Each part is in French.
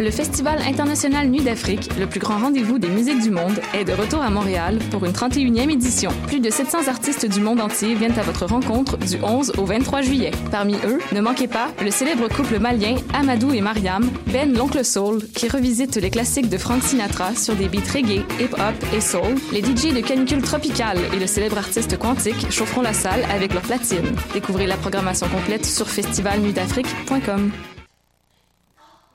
Le Festival international Nuit d'Afrique, le plus grand rendez-vous des musiques du monde, est de retour à Montréal pour une 31e édition. Plus de 700 artistes du monde entier viennent à votre rencontre du 11 au 23 juillet. Parmi eux, ne manquez pas le célèbre couple malien Amadou et Mariam, Ben l'oncle soul, qui revisite les classiques de Frank Sinatra sur des beats reggae, hip-hop et soul. Les DJ de canicule tropicale et le célèbre artiste quantique chaufferont la salle avec leur platine. Découvrez la programmation complète sur festivalnuitdafrique.com.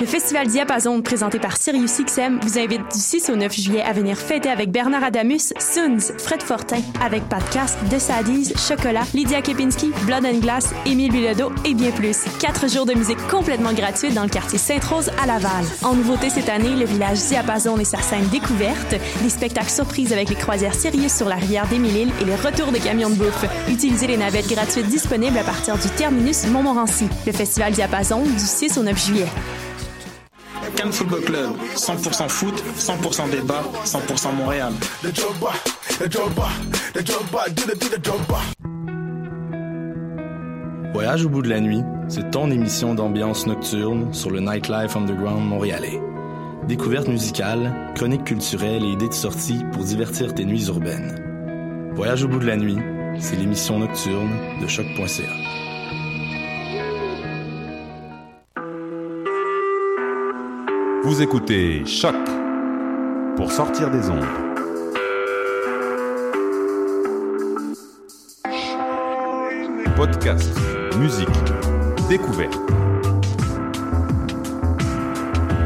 Le Festival Diapason, présenté par SiriusXM, vous invite du 6 au 9 juillet à venir fêter avec Bernard Adamus, Soons, Fred Fortin, avec Podcast, De Sadies, Chocolat, Lydia Kepinski, Blood and Glass, Émile Bilodeau et bien plus. Quatre jours de musique complètement gratuite dans le quartier Sainte-Rose à Laval. En nouveauté cette année, le village Diapason et sa scène découverte, des spectacles surprises avec les croisières Sirius sur la rivière des Mille-Îles et les retours de camions de bouffe. Utilisez les navettes gratuites disponibles à partir du terminus Montmorency. Le Festival Diapason du 6 au 9 juillet. Cannes Football Club, 100% foot, 100% débat, 100% Montréal. Voyage au bout de la nuit, c'est ton émission d'ambiance nocturne sur le Nightlife Underground montréalais. Découvertes musicales, chroniques culturelles et idées de sortie pour divertir tes nuits urbaines. Voyage au bout de la nuit, c'est l'émission nocturne de choc.ca. Vous écoutez Choc pour sortir des ondes. Podcast, musique, découverte.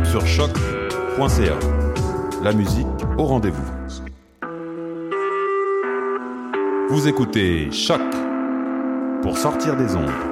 Sur choc.ca. La musique au rendez-vous. Vous écoutez Choc pour sortir des ondes.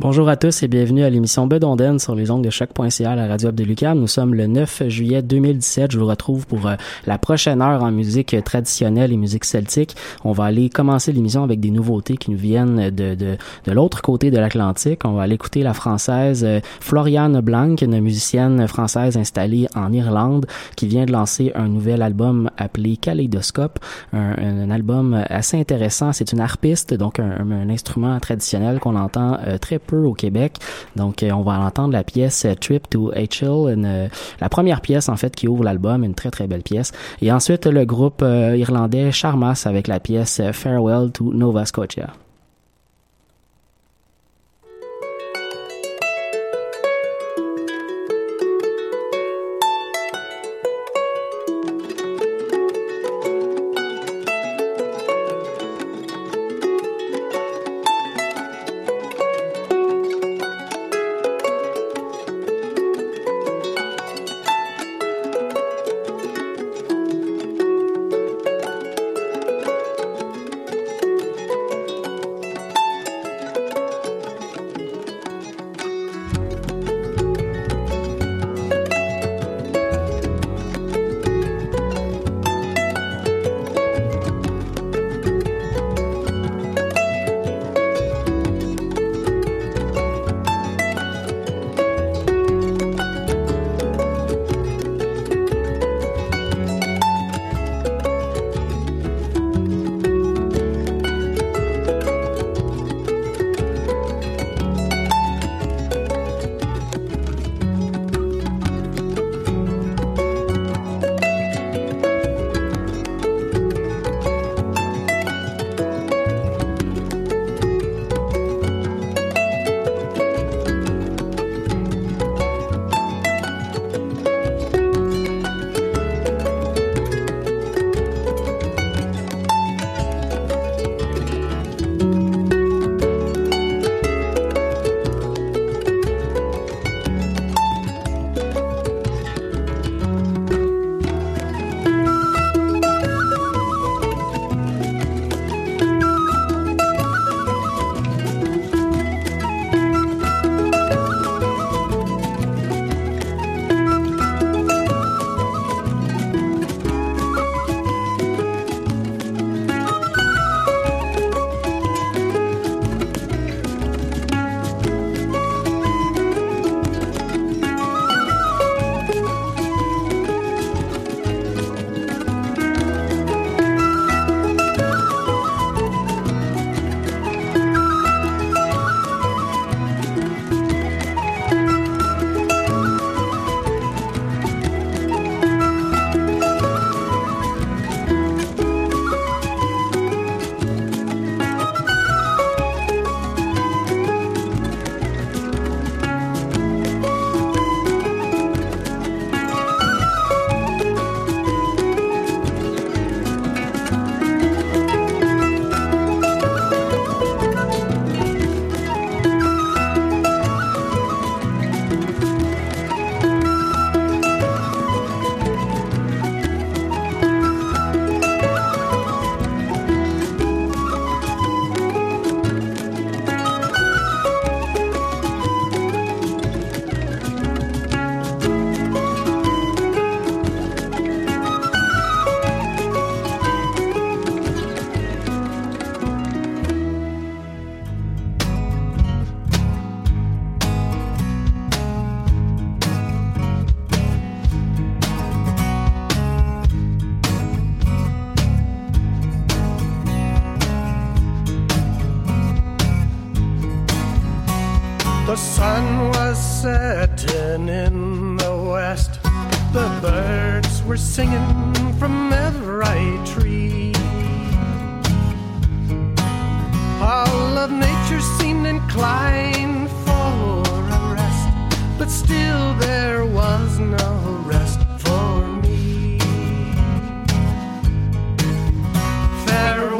Bonjour à tous et bienvenue à l'émission Bedonden sur les ondes de choc.ca à la radio de Lucam. Nous sommes le 9 juillet 2017. Je vous retrouve pour euh, la prochaine heure en musique traditionnelle et musique celtique. On va aller commencer l'émission avec des nouveautés qui nous viennent de, de, de l'autre côté de l'Atlantique. On va aller écouter la française euh, Floriane Blanc, une musicienne française installée en Irlande qui vient de lancer un nouvel album appelé Kaleidoscope, un, un album assez intéressant. C'est une harpiste, donc un, un instrument traditionnel qu'on entend euh, très peu au Québec. Donc, euh, on va entendre la pièce euh, Trip to H.L., euh, la première pièce, en fait, qui ouvre l'album, une très, très belle pièce. Et ensuite, le groupe irlandais Charmas avec la pièce Farewell to Nova Scotia.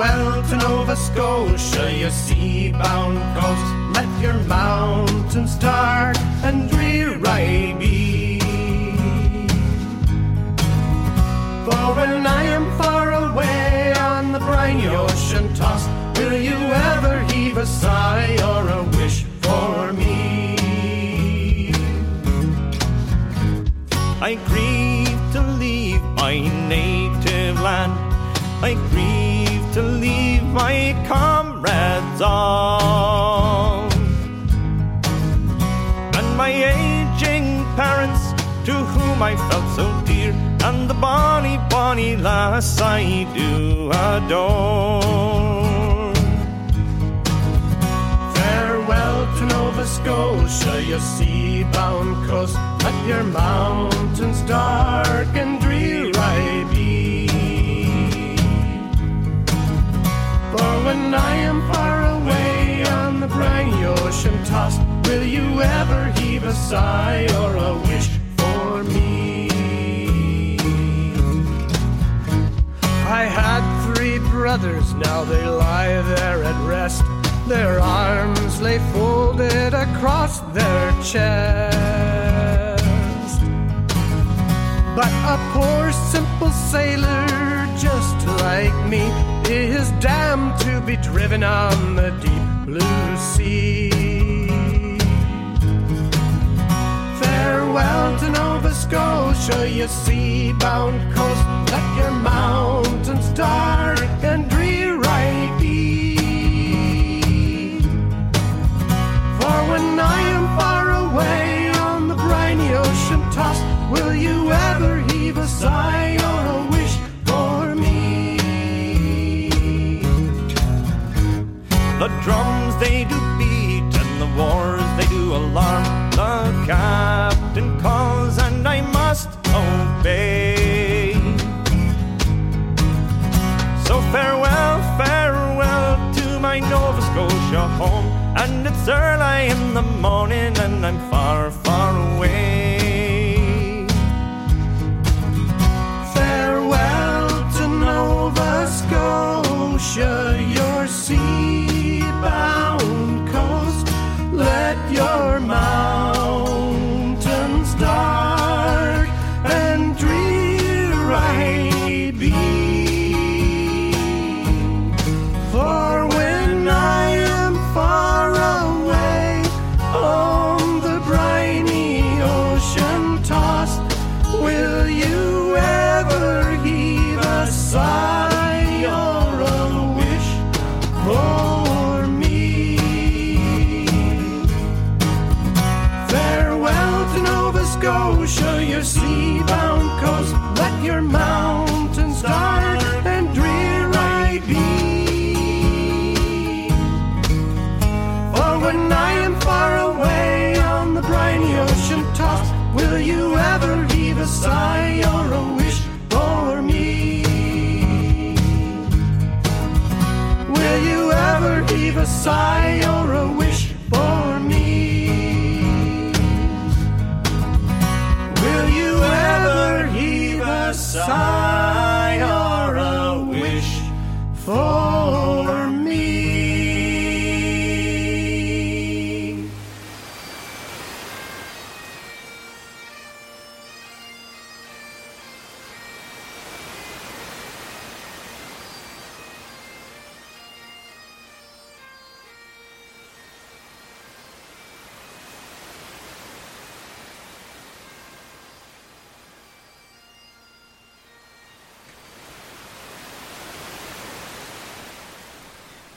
Farewell to Nova Scotia, your sea-bound coast. Let your mountains dark and dreary be. For when I am far away on the briny ocean tossed, will you ever heave a sigh or a wish for me? I grieve to leave my native land. I grieve my comrades all. And my aging parents to whom I felt so dear, and the bonny, bonny lass I do adore. Farewell to Nova Scotia, your sea-bound coast. Let your mountains dark and dreary be. When I am far away on the briny ocean tossed, will you ever heave a sigh or a wish for me? I had three brothers, now they lie there at rest. Their arms lay folded across their chest. But a poor simple sailor just like me is damned to be driven on the deep blue sea. Farewell to Nova Scotia, your sea-bound coast. Let your mountains dark and dreary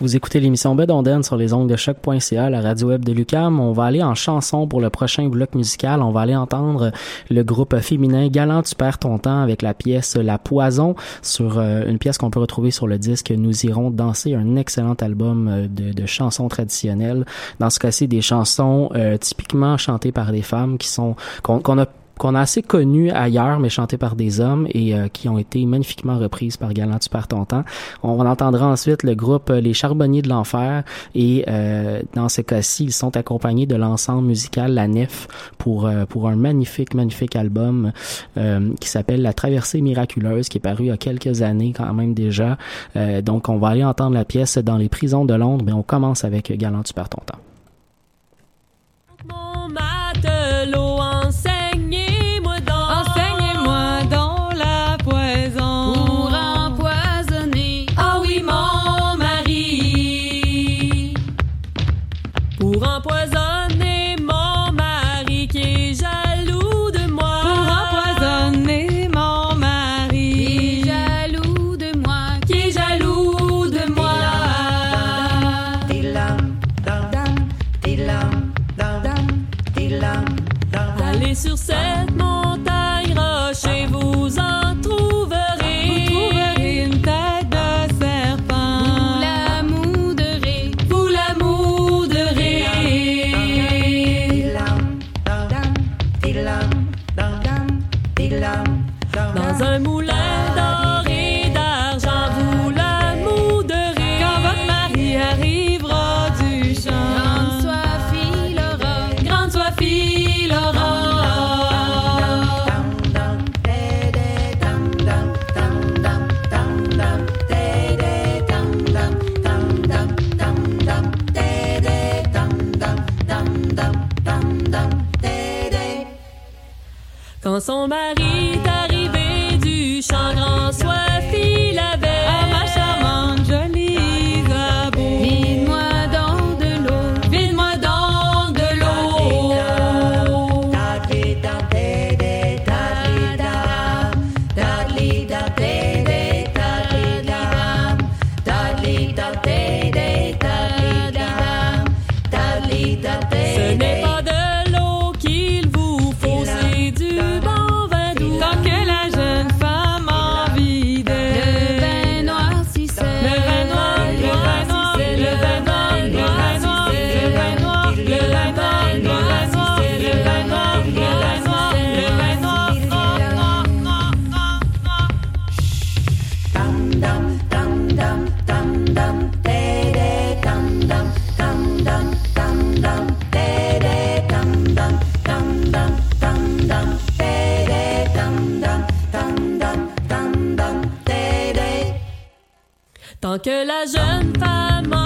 Vous écoutez l'émission Bedonden sur les ongles de choc.ca, la radio web de Lucam. On va aller en chanson pour le prochain bloc musical. On va aller entendre le groupe féminin Galant tu perds ton temps avec la pièce La Poison sur euh, une pièce qu'on peut retrouver sur le disque Nous irons danser, un excellent album euh, de, chansons traditionnelles. Dans ce cas-ci, des chansons euh, typiquement chantées par des femmes qui sont qu'on a qu'on a assez connu ailleurs, mais chanté par des hommes et euh, qui ont été magnifiquement reprises par Galant Tu perds. On entendra ensuite le groupe euh, Les Charbonniers de l'Enfer et euh, dans ce cas-ci, ils sont accompagnés de l'ensemble musical La Nef pour, pour un magnifique, magnifique album qui s'appelle La Traversée miraculeuse qui est paru il y a quelques années quand même déjà. donc on va aller entendre la pièce dans les prisons de Londres, mais on commence avec Galant Tu perds. Allez sur cette montagne somebody Tant que la jeune femme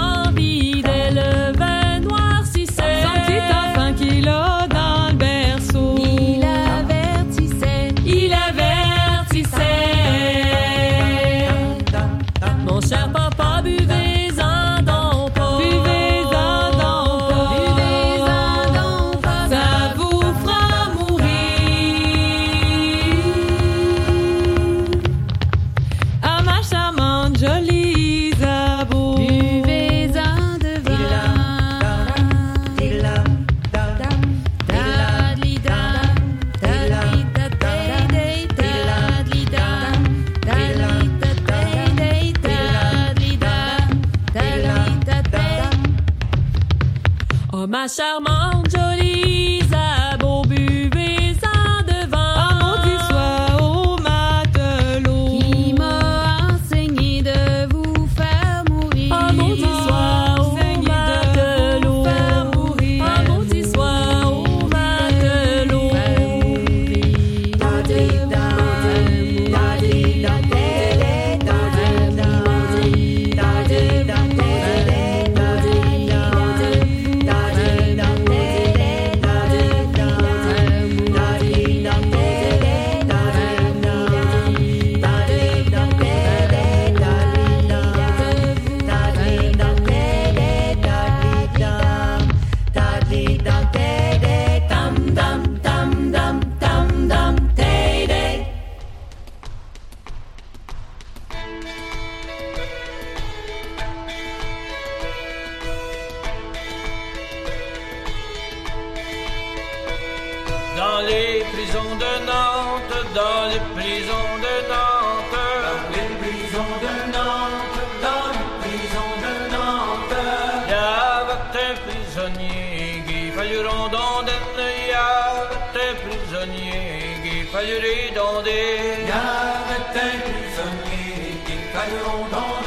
prisons de Nantes, dans les prisons de Nantes, dans les prisons de Nantes, dans les prisons de Nantes. Il y avait un prisonnier qui fallut rondonner, il y avait un prisonnier qui fallut redonder. Il y avait un prisonnier qui fallut rondonner,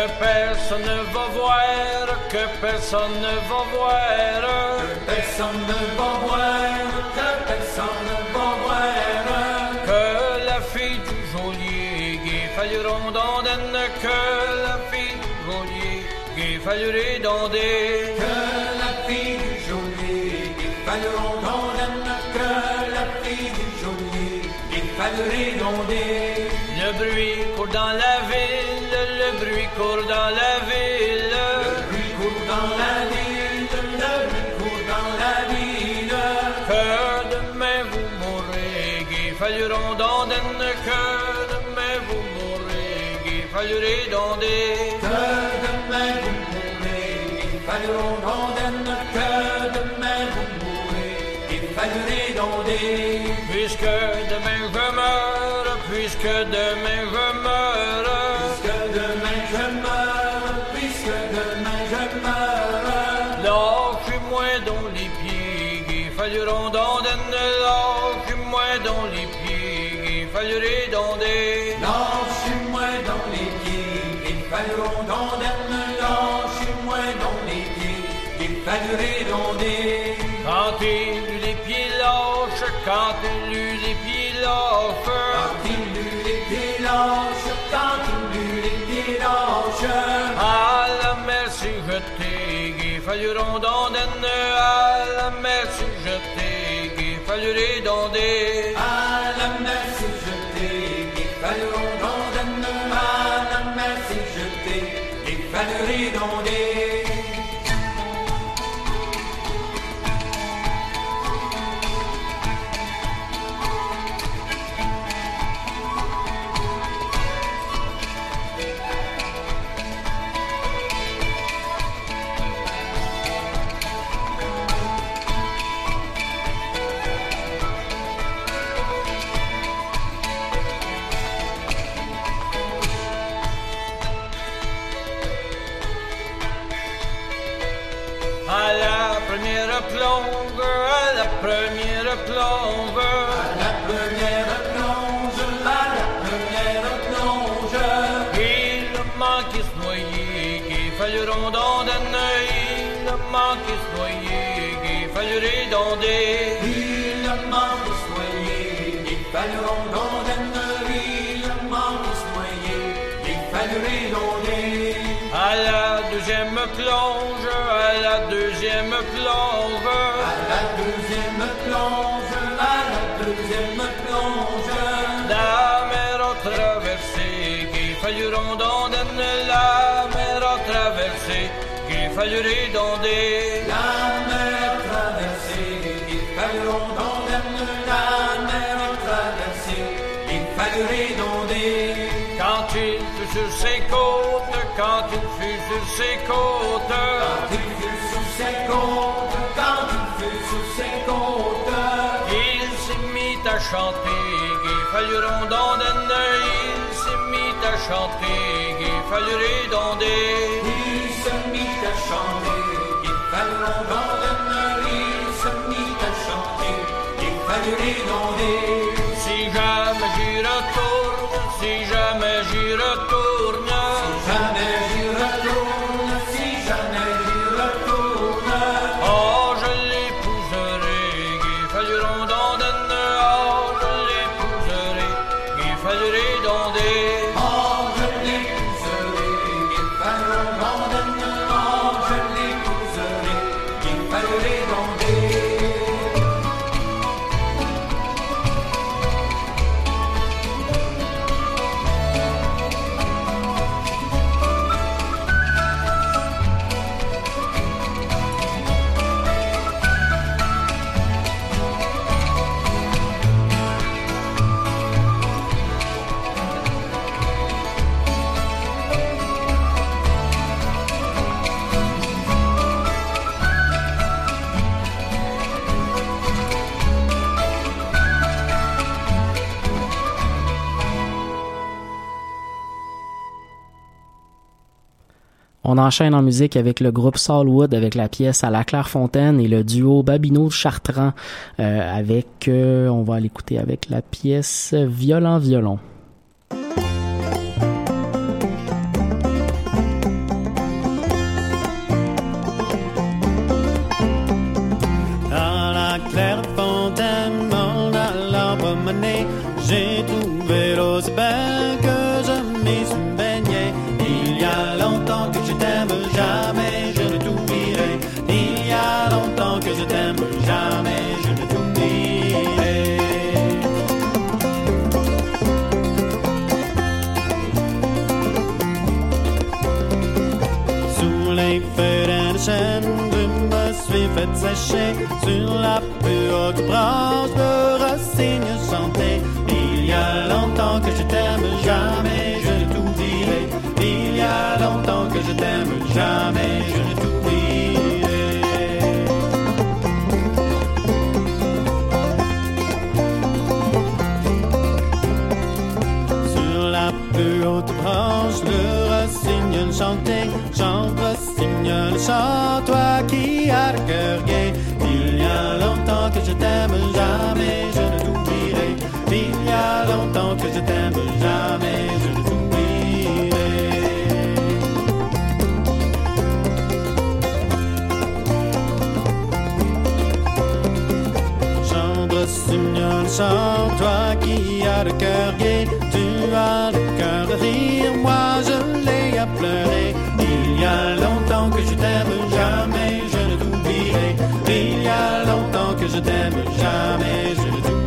Que personne ne va voir, que personne ne va voir, que personne ne va voir, que personne ne va voir, que la fille du geôlier qui fallut rondonner, que la fille du geôlier qui fallut redonder, que la fille du geôlier qui fallut rondonner, que la fille du geôlier qui fallut redonder. Le bruit court dans la ville, court dans la ville. Le bruit court dans la ville, le bruit court dans la ville. Que demain vous mourrez, qu'il fallut rondonner, que demain vous mourrez, qu'il fallut redonder. Que demain vous mourrez, qu'il fallut rondonner, que demain vous mourrez, qu'il fallut redonder. Puisque demain je meurs, puisque demain je meurs, les pieds lâches, quand il eut les fallut redonder. Il manquait se noyer, qu'il fallut rondonner, il manquait se noyer, qu'il fallut redonder. À la deuxième plonge, à la deuxième plonge, à la deuxième plonge, à la deuxième plonge. La mer a traversé, qu'il fallut qu'il fallut redonder. La mer traversé, qu'il fallut rondonner, la mer traversé, qu'il fallut redonder. Quand il fut sur ses côtes, quand il fut sur ses côtes, quand il fut sur ses côtes, quand il fut sur ses côtes, il s'est mis à chanter, qu'il fallut rondonner, il s'est mis à chanter, qu'il fallut redonder. Il se mit enchaîne en musique avec le groupe Salwood avec la pièce à la Clairefontaine et le duo Babino Chartrand euh, avec, euh, on va l'écouter avec la pièce Violent Violon. J'ai trouvé belle que je m'y suis sur la plus haute branche de racine chantée. Il y a longtemps que je t'aime, jamais je ne t'oublierai. Il y a longtemps que je t'aime, jamais je ne t'oublierai. Sur la plus haute branche, le rossignol chantait, chante, rossignol, chante, chante, toi qui as le cœur gai. Tu as le cœur de rire, moi je l'ai à pleurer. Il y a longtemps que je t'aime, jamais je ne t'oublierai. Il y a longtemps que je t'aime, jamais je ne t'oublierai.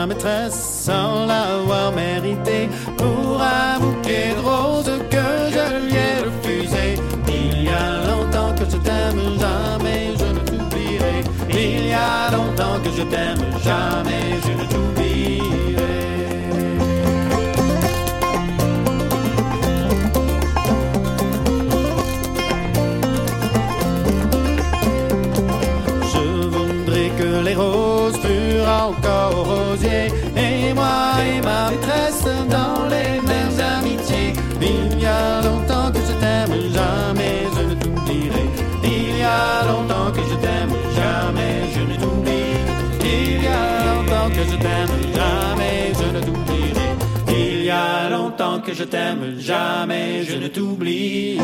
Ma maîtresse sans l'avoir mérité pour un bouquet de roses que je lui ai refusé. Il y a longtemps que je t'aime, jamais je ne t'oublierai. Il y a longtemps que je t'aime, jamais je t'aime, jamais je ne t'oublierai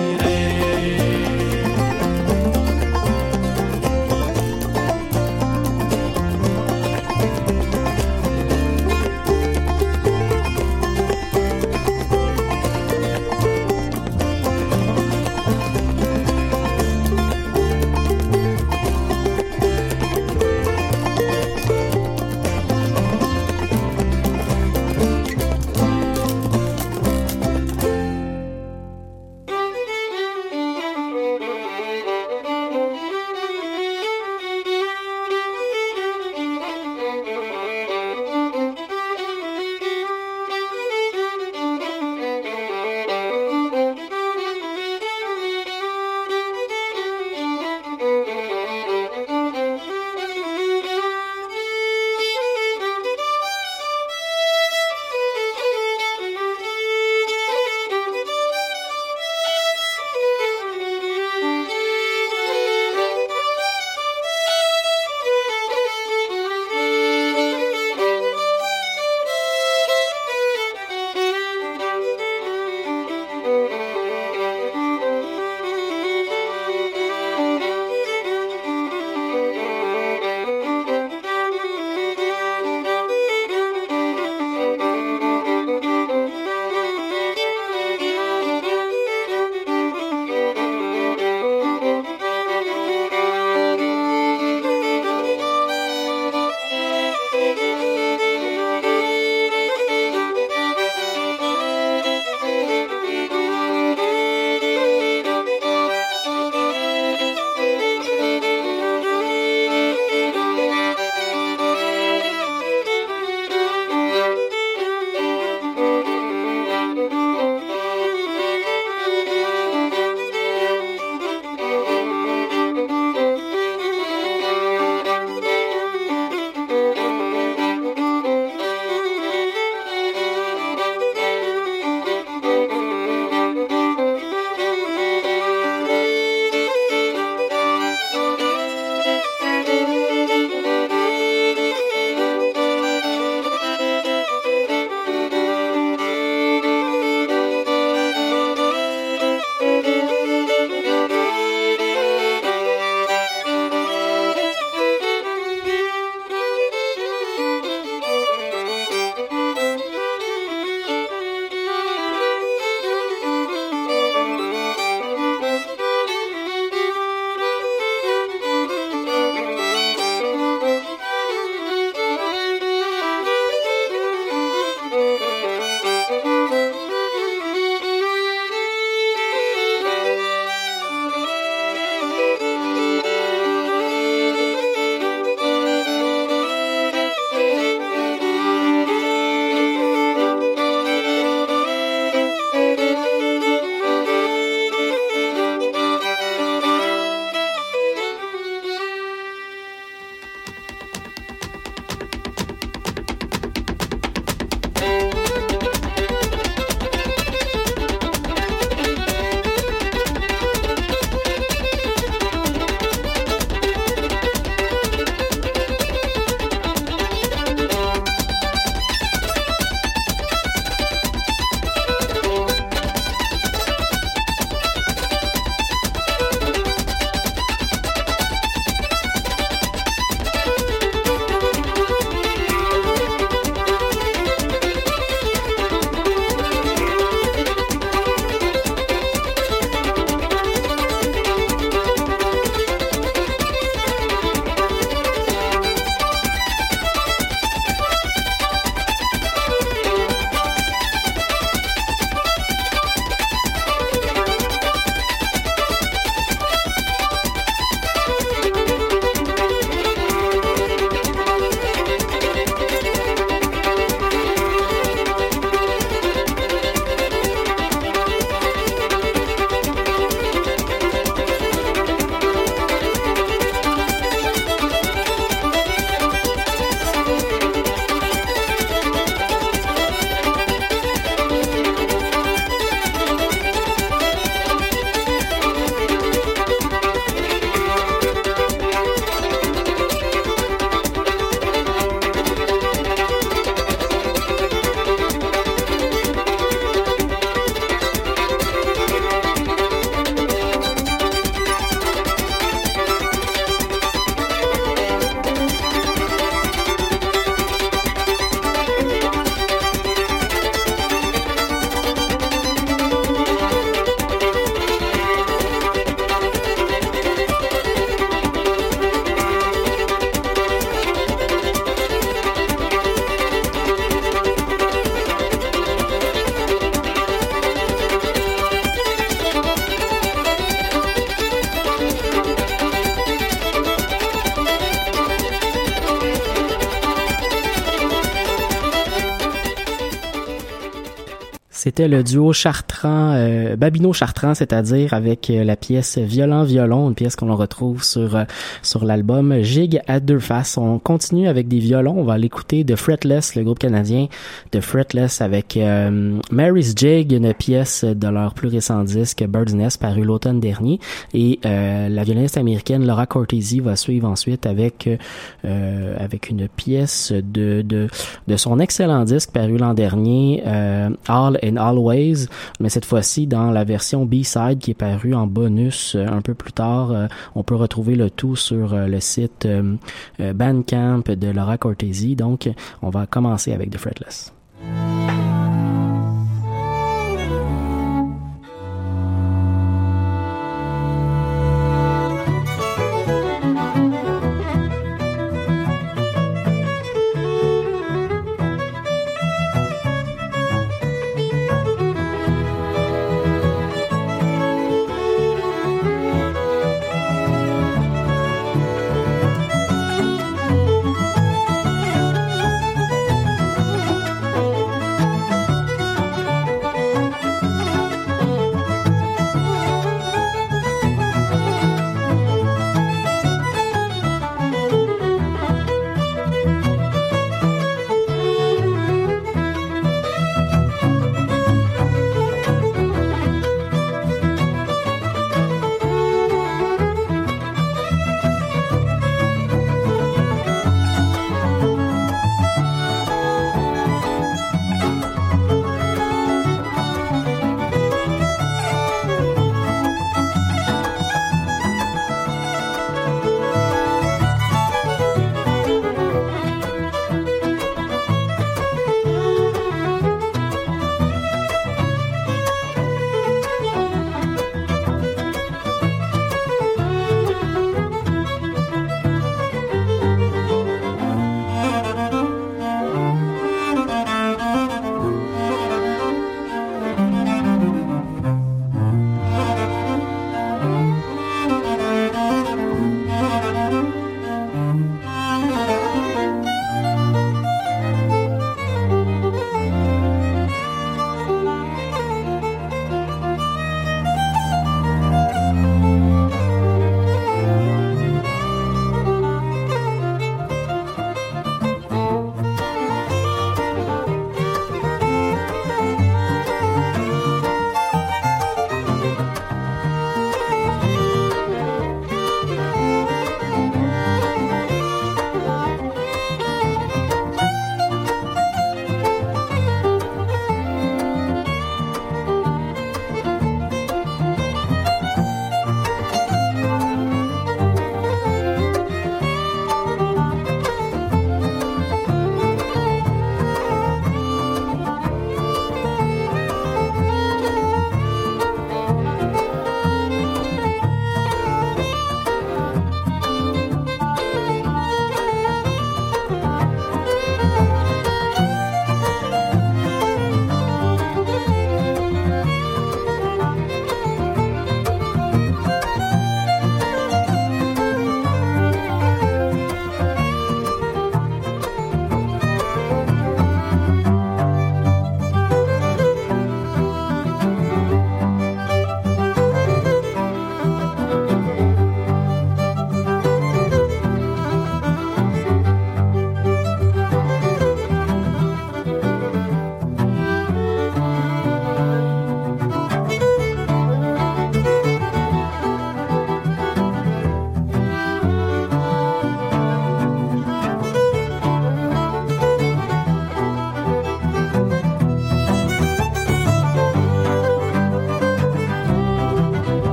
C'était le duo Chartrand, euh, Babino-Chartrand, c'est-à-dire avec euh, la pièce Violent Violon, une pièce qu'on retrouve sur euh, sur l'album Gig à deux faces. On continue avec des violons. On va l'écouter de Fretless, le groupe canadien de Fretless avec Mary's Jig, une pièce de leur plus récent disque Bird's Nest paru l'automne dernier. Et la violoniste américaine Laura Cortese va suivre ensuite avec avec une pièce de, de de son excellent disque paru l'an dernier, All and Always, mais cette fois-ci dans la version B-side qui est parue en bonus euh, un peu plus tard. Euh, on peut retrouver le tout sur euh, le site Bandcamp de Laura Cortese. Donc, on va commencer avec The Fretless.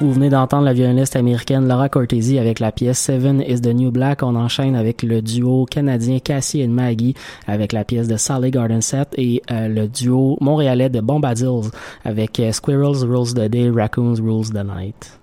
Venez d'entendre la violoniste américaine Laura Cortese avec la pièce Seven is the New Black. On enchaîne avec le duo canadien Cassie et Maggie avec la pièce de Sally Garden Set et euh, le duo montréalais de Bombadils avec euh, Squirrels Rules the Day, Raccoons Rules the Night.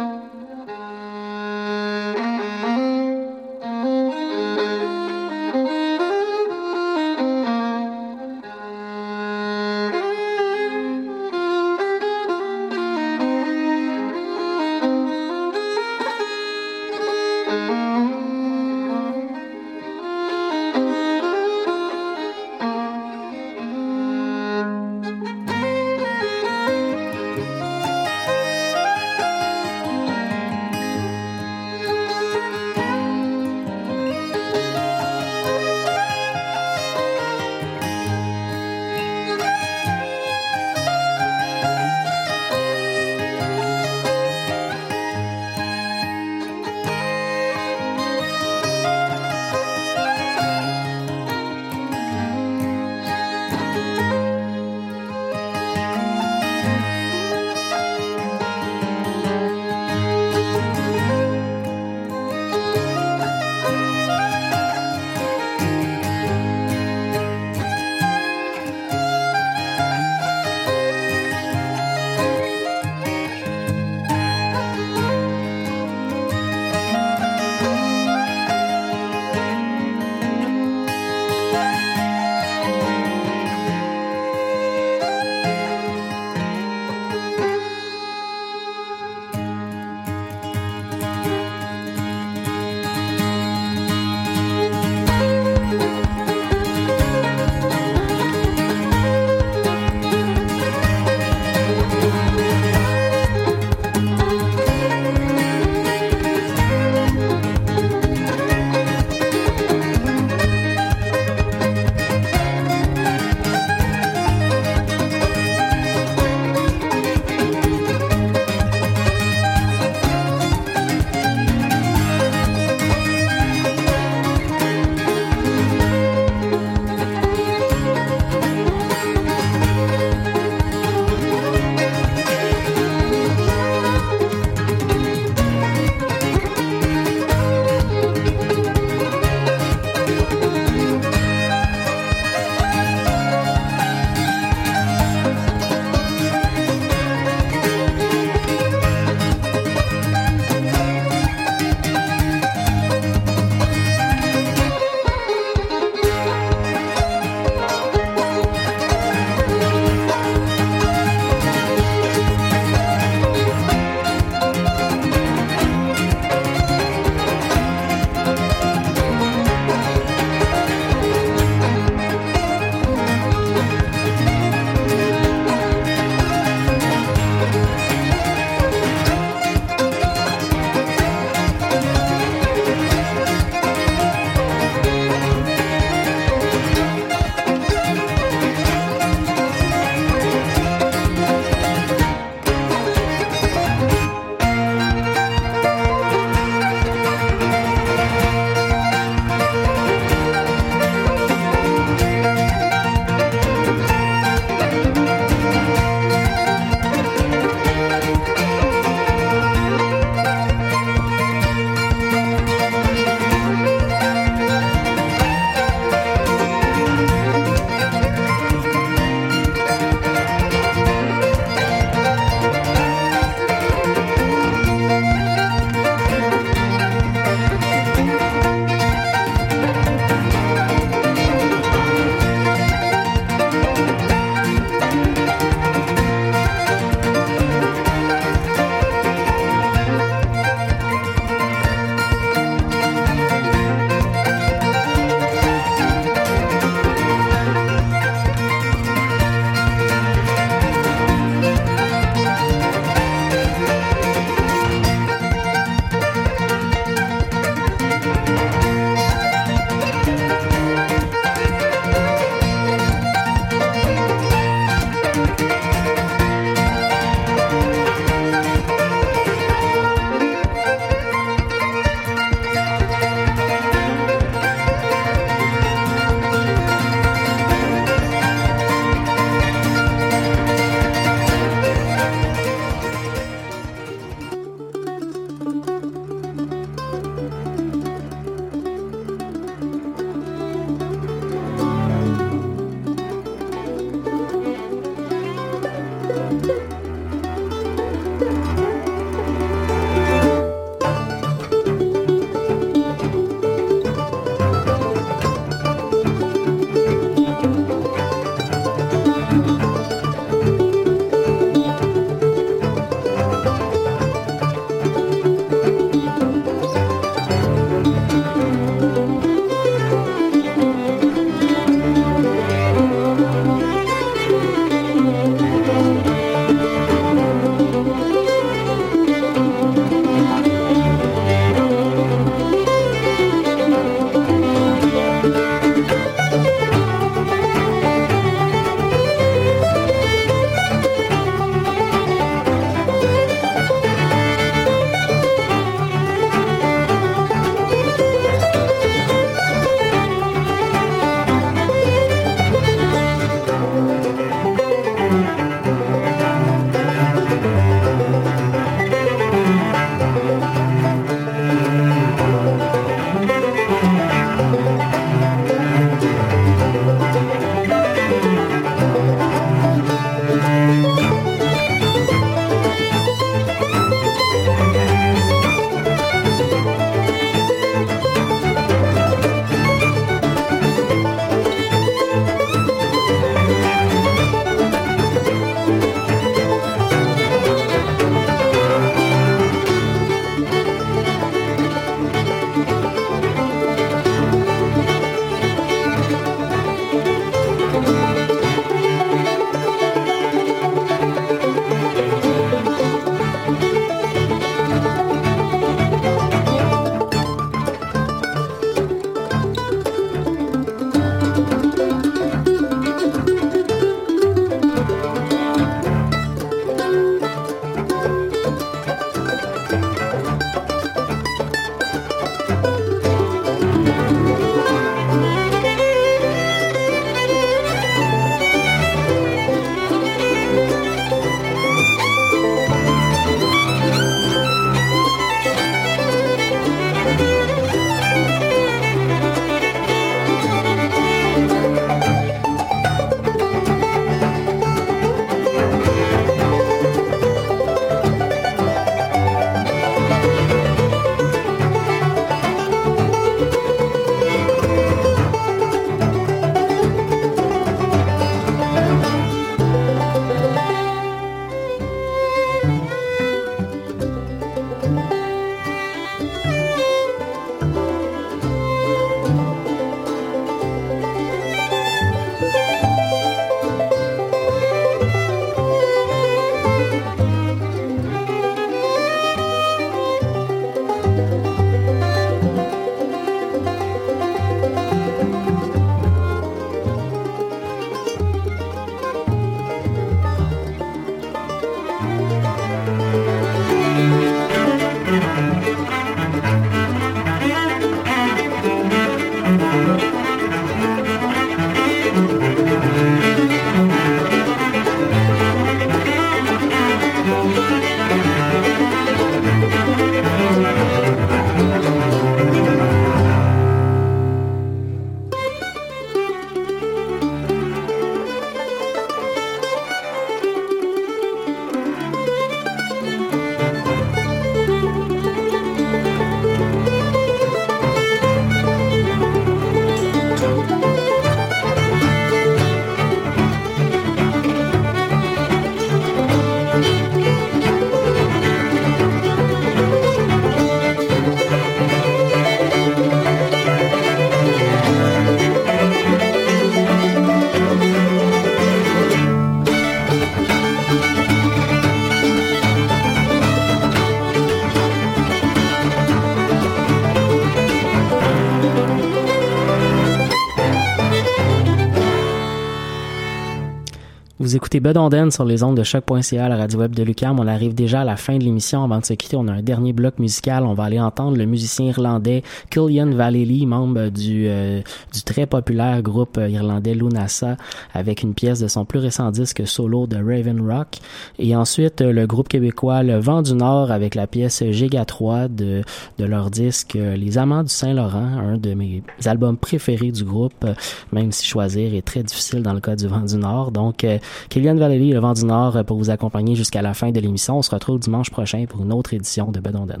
Écoutez Bud Onden sur les ondes de choc.ca, la radio web de Lucam. On arrive déjà à la fin de l'émission. Avant de se quitter, on a un dernier bloc musical. On va aller entendre le musicien irlandais Killian Vallely, membre du, euh, du très populaire groupe irlandais Lunasa, avec une pièce de son plus récent disque solo de Raven Rock. Et ensuite, le groupe québécois Le Vent du Nord avec la pièce Giga 3 de, de leur disque Les Amants du Saint-Laurent, un de mes albums préférés du groupe, même si choisir est très difficile dans le cas du Vent du Nord. Donc, euh, Kylian Vallely, le vent du Nord, pour vous accompagner jusqu'à la fin de l'émission. On se retrouve dimanche prochain pour une autre édition de Bedonden.